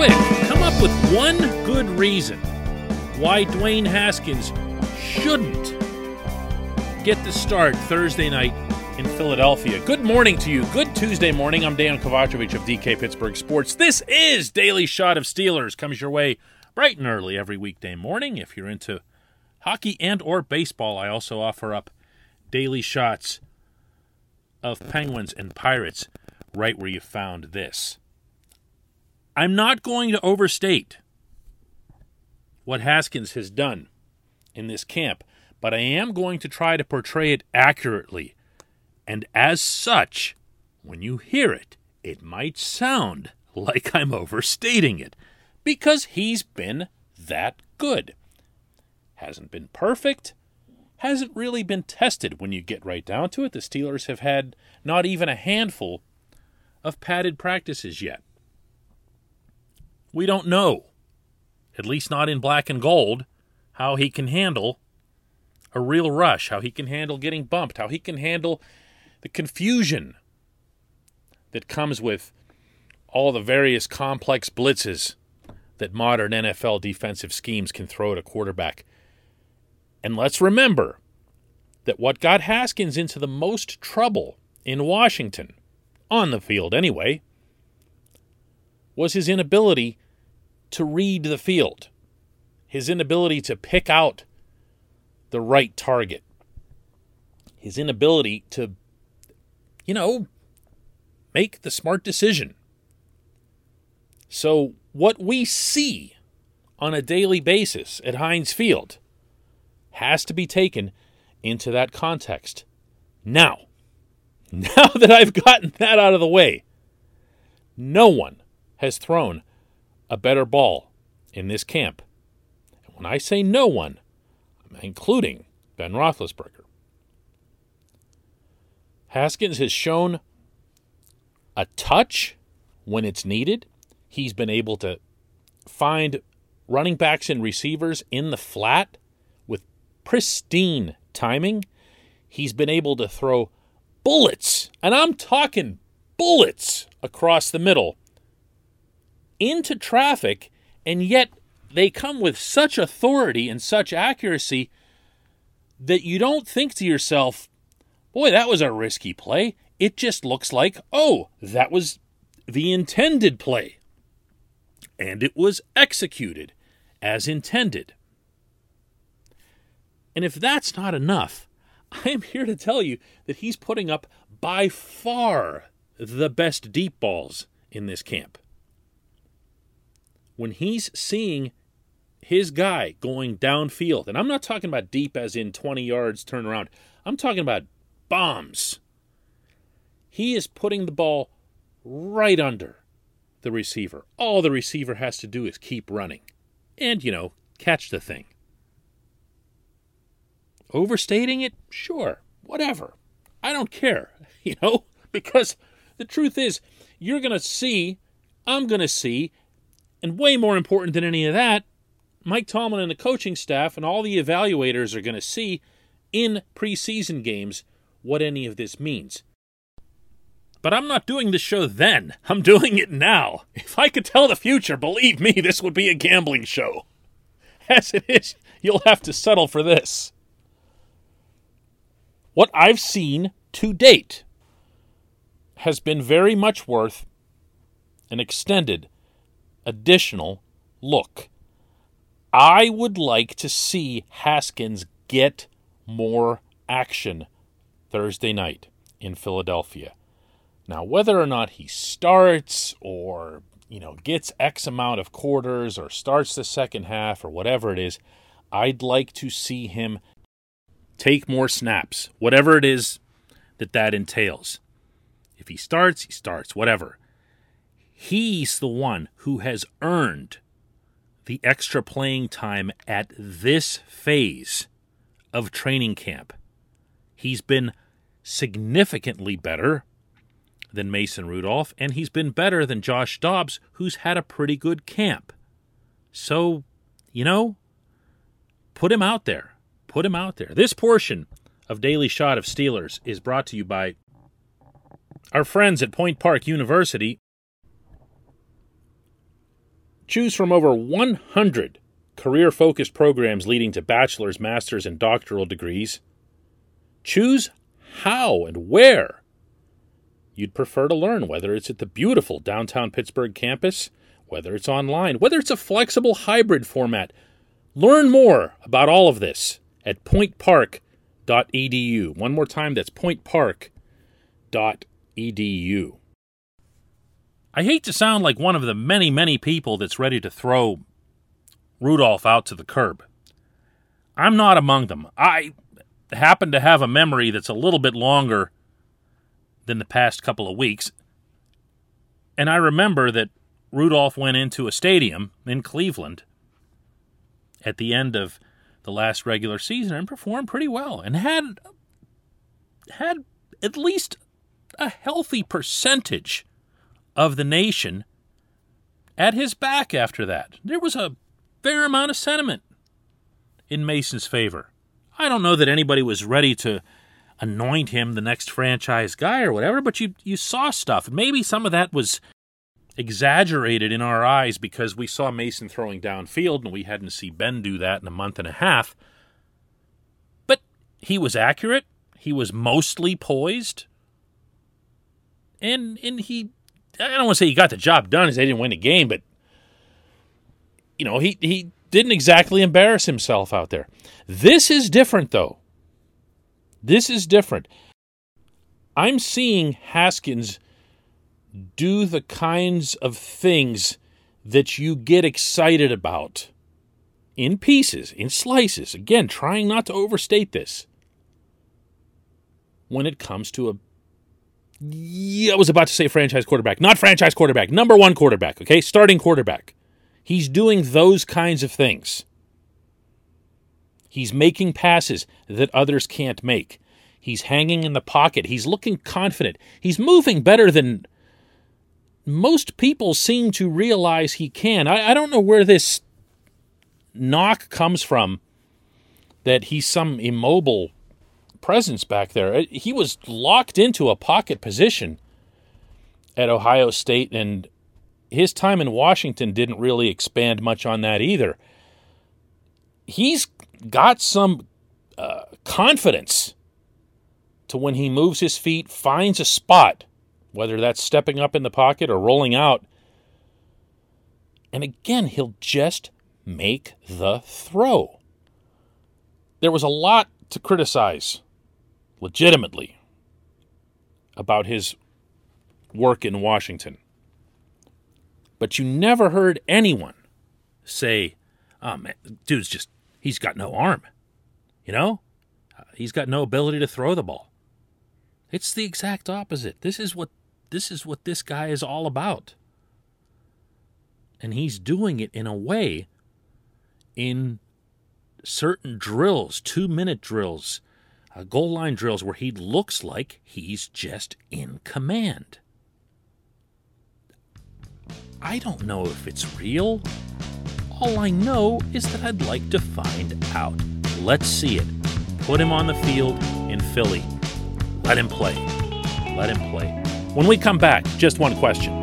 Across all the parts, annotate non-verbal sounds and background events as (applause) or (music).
quick. Come up with one good reason why Dwayne Haskins shouldn't get the start Thursday night in Philadelphia. Good morning to you. Good Tuesday morning. I'm Dan Kovacevic of DK Pittsburgh Sports. This is Daily Shot of Steelers. Comes your way bright and early every weekday morning. If you're into hockey and or baseball, I also offer up daily shots of Penguins and Pirates right where you found this. I'm not going to overstate what Haskins has done in this camp, but I am going to try to portray it accurately. And as such, when you hear it, it might sound (laughs) like I'm overstating it because he's been that good. Hasn't been perfect, hasn't really been tested when you get right down to it. The Steelers have had not even a handful of padded practices yet. We don't know, at least not in black and gold, how he can handle a real rush, how he can handle getting bumped, how he can handle the confusion that comes with all the various complex blitzes that modern NFL defensive schemes can throw at a quarterback. And let's remember that what got Haskins into the most trouble in Washington, on the field anyway, was his inability to read the field, his inability to pick out the right target, his inability to, you know, make the smart decision. So, what we see on a daily basis at Heinz Field has to be taken into that context. Now, (laughs) now that I've gotten that out of the way, no one has thrown a better ball in this camp. And when I say no one, I'm including Ben Roethlisberger. Haskins has shown a touch when it's needed. He's been able to find running backs and receivers in the flat with pristine timing. He's been able to throw bullets, and I'm talking bullets across the middle into traffic, and yet they come with such authority and such accuracy that you don't think to yourself, boy, that was a risky play. It just looks like, oh, that was the intended play. And it was executed as intended. And if that's not enough, I am here to tell you that he's putting up by far the best deep balls in this camp. When he's seeing his guy going downfield, and I'm not talking about deep as in 20 yards turn around, I'm talking about bombs. He is putting the ball right under the receiver. All the receiver has to do is keep running and, you know, catch the thing. Overstating it? Sure, whatever. I don't care, (laughs) you know, because the truth is, you're going to see, I'm going to see, and way more important than any of that, Mike Tomlin and the coaching staff and all the evaluators are going to see in preseason games what any of this means. But I'm not doing this show then. I'm doing it now. If I could tell the future, believe me, this would be a gambling show. As it is, you'll have to settle for this what I've seen to date has been very much worth an extended additional look. I would like to see Haskins get more action Thursday night in Philadelphia. Now, whether or not he starts or, you know, gets X amount of quarters or starts the second half or whatever it is, I'd like to see him take more snaps, whatever it is that that entails. If he starts, he starts, whatever. He's the one who has earned the extra playing time at this phase of training camp. He's been significantly better than Mason Rudolph, and he's been better than Josh Dobbs, who's had a pretty good camp. So, you know, put him out there. Put him out there. This portion of Daily Shot of Steelers is brought to you by our friends at Point Park University. Choose from over 100 career focused programs leading to bachelor's, master's, and doctoral degrees. Choose how and where you'd prefer to learn, whether it's at the beautiful downtown Pittsburgh campus, whether it's online, whether it's a flexible hybrid format. Learn more about all of this at pointpark.edu. One more time, that's pointpark.edu. I hate to sound like one of the many, many people that's ready to throw Rudolph out to the curb. I'm not among them. I happen to have a memory that's a little bit longer than the past couple of weeks. And I remember that Rudolph went into a stadium in Cleveland at the end of the last regular season and performed pretty well and had had at least a healthy percentage of the nation at his back after that. There was a fair amount of sentiment in Mason's favor. I don't know that anybody was ready to anoint him the next franchise guy or whatever, but you you saw stuff. Maybe some of that was exaggerated in our eyes because we saw Mason throwing downfield and we hadn't seen Ben do that in a month and a half. But he was accurate. He was mostly poised. And and he I don't want to say he got the job done as they didn't win the game, but you know, he he didn't exactly embarrass himself out there. This is different though. This is different. I'm seeing Haskins do the kinds of things that you get excited about in pieces, in slices. Again, trying not to overstate this. When it comes to a yeah, I was about to say franchise quarterback, not franchise quarterback, number one quarterback, okay? Starting quarterback. He's doing those kinds of things. He's making passes that others can't make. He's hanging in the pocket. He's looking confident. He's moving better than most people seem to realize he can. I, I don't know where this knock comes from that he's some immobile presence back there. He was locked into a pocket position at Ohio State, and his time in Washington didn't really expand much on that either. He's got some uh, confidence to when he moves his feet, finds a spot, whether that's stepping up in the pocket or rolling out. And again, he'll just make the throw. There was a lot to criticize, legitimately, about his work in Washington. But you never heard anyone say, oh man, dude's just he's got no arm. You know? Uh, he's got no ability to throw the ball. It's the exact opposite. This is what this is what this guy is all about. And he's doing it in a way in certain drills, 2-minute drills, uh, goal line drills where he looks like he's just in command. I don't know if it's real. All I know is that I'd like to find out. Let's see it. Put him on the field in Philly. Let him play. Let him play. When we come back, just one question.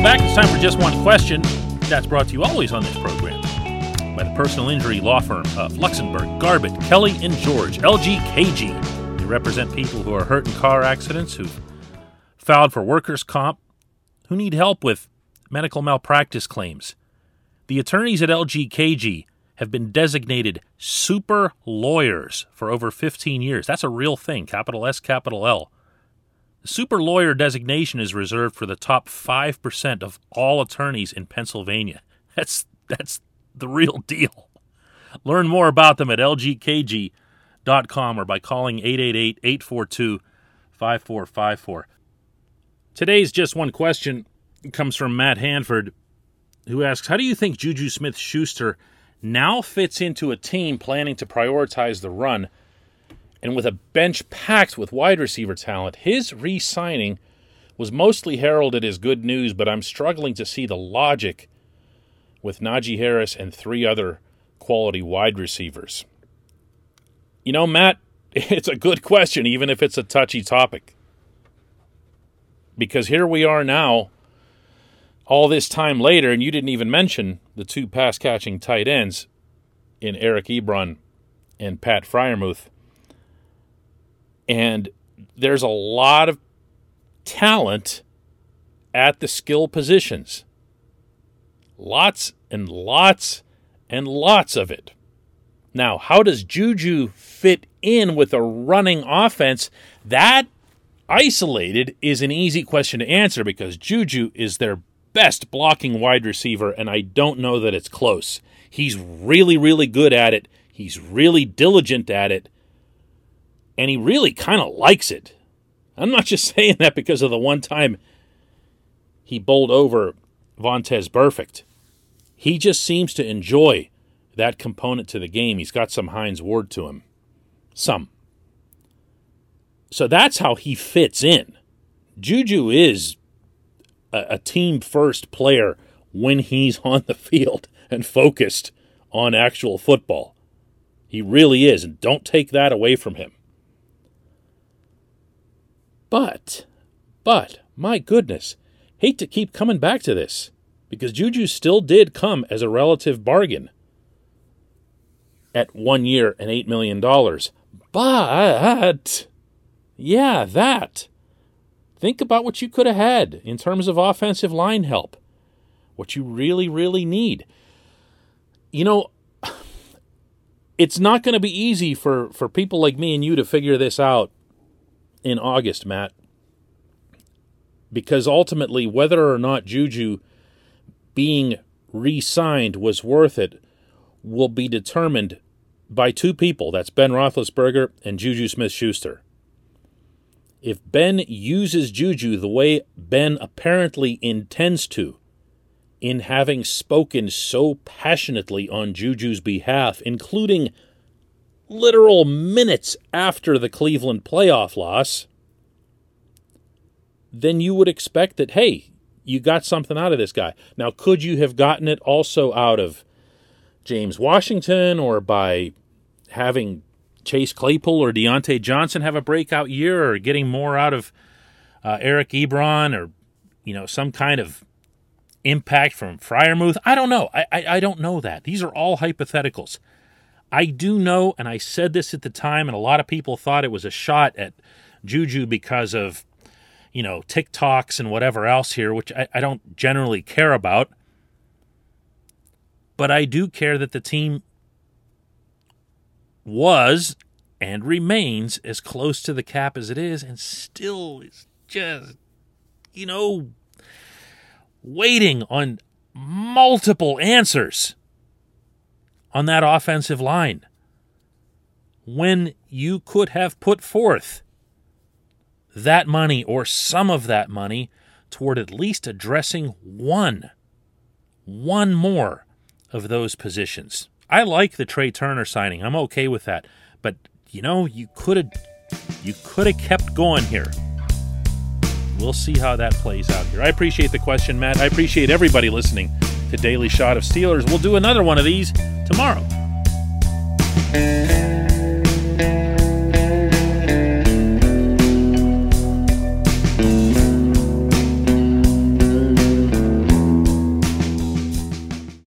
Welcome back. It's time for just one question. That's brought to you always on this program by the personal injury law firm of Luxenberg, Garbett, Kelly, and George, LGKG. They represent people who are hurt in car accidents, who've filed for workers' comp, who need help with medical malpractice claims. The attorneys at LGKG have been designated super lawyers for over 15 years. That's a real thing, capital S, capital L. Super lawyer designation is reserved for the top 5% of all attorneys in Pennsylvania. (laughs) That's that's the real deal. Learn more about them at lgkg.com or by calling 888-842-5454. Today's just one question comes from Matt Hanford who asks, "How do you think Juju Smith-Schuster now fits into a team planning to prioritize the run?" And with a bench packed with wide receiver talent, his re signing was mostly heralded as good news, but I'm struggling to see the logic with Najee Harris and three other quality wide receivers. You know, Matt, (laughs) it's a good question, even if it's a touchy topic. Because here we are now, all this time later, and you didn't even mention the two pass catching tight ends in Eric Ebron and Pat Freiermuth. And there's a lot of talent at the skill positions. Lots and lots and lots of it. Now, how does Juju fit in with a running offense? That isolated is an easy question to answer because Juju is their best blocking wide receiver, and I don't know that it's close. He's really, really good at it. He's really diligent at it and he really kind of likes it. I'm not (laughs) just saying that because of the one time he bowled over Vontaze Burfict. He just seems to enjoy that component to the game. He's got some Hines Ward to him. Some. So that's how he fits in. Juju is a, a team first player when he's (laughs) on the field and focused on actual football. He really is, and don't take that away from him. But, but, my goodness, hate to keep coming back to this because Juju still did come as a relative bargain at one year and $8 million. But, yeah, that. Think about what you could have had in terms of offensive line help, what you really, really need. You know, (sighs) it's not going to be easy for, for people like me and you to figure this out in August, Matt. Because ultimately, whether or not Juju being re signed was worth it will be determined by two people that's Ben Roethlisberger and Juju Smith Schuster. If Ben uses Juju the way Ben apparently intends to, in having spoken so passionately on Juju's behalf, including literal minutes after the Cleveland playoff loss, then you would expect that, hey, you got something out of this guy. Now, could you have gotten it also out of James Washington or by having Chase Claypool or Diontae Johnson have a breakout year or getting more out of uh, Eric Ebron or, you know, some kind of impact from Freiermuth? I don't know. I, I, I don't know that. These are all hypotheticals. I do know, and I said this at the time, and a lot of people thought it was a shot at Juju because of, you know, TikToks and whatever else here, which I, I don't generally care about. But I do care that the team was and remains as close to the cap as it is, and still is just, you know, waiting on multiple answers on that offensive line when you could have put forth that money or some of that money toward at least addressing one, one more of those positions. I like the Trai Turner signing. I'm okay with that. But you know, you could have you could have kept going here. We'll see how that plays out here. I appreciate the question, Matt. I appreciate everybody listening the Daily Shot of Steelers. We'll do another one of these tomorrow.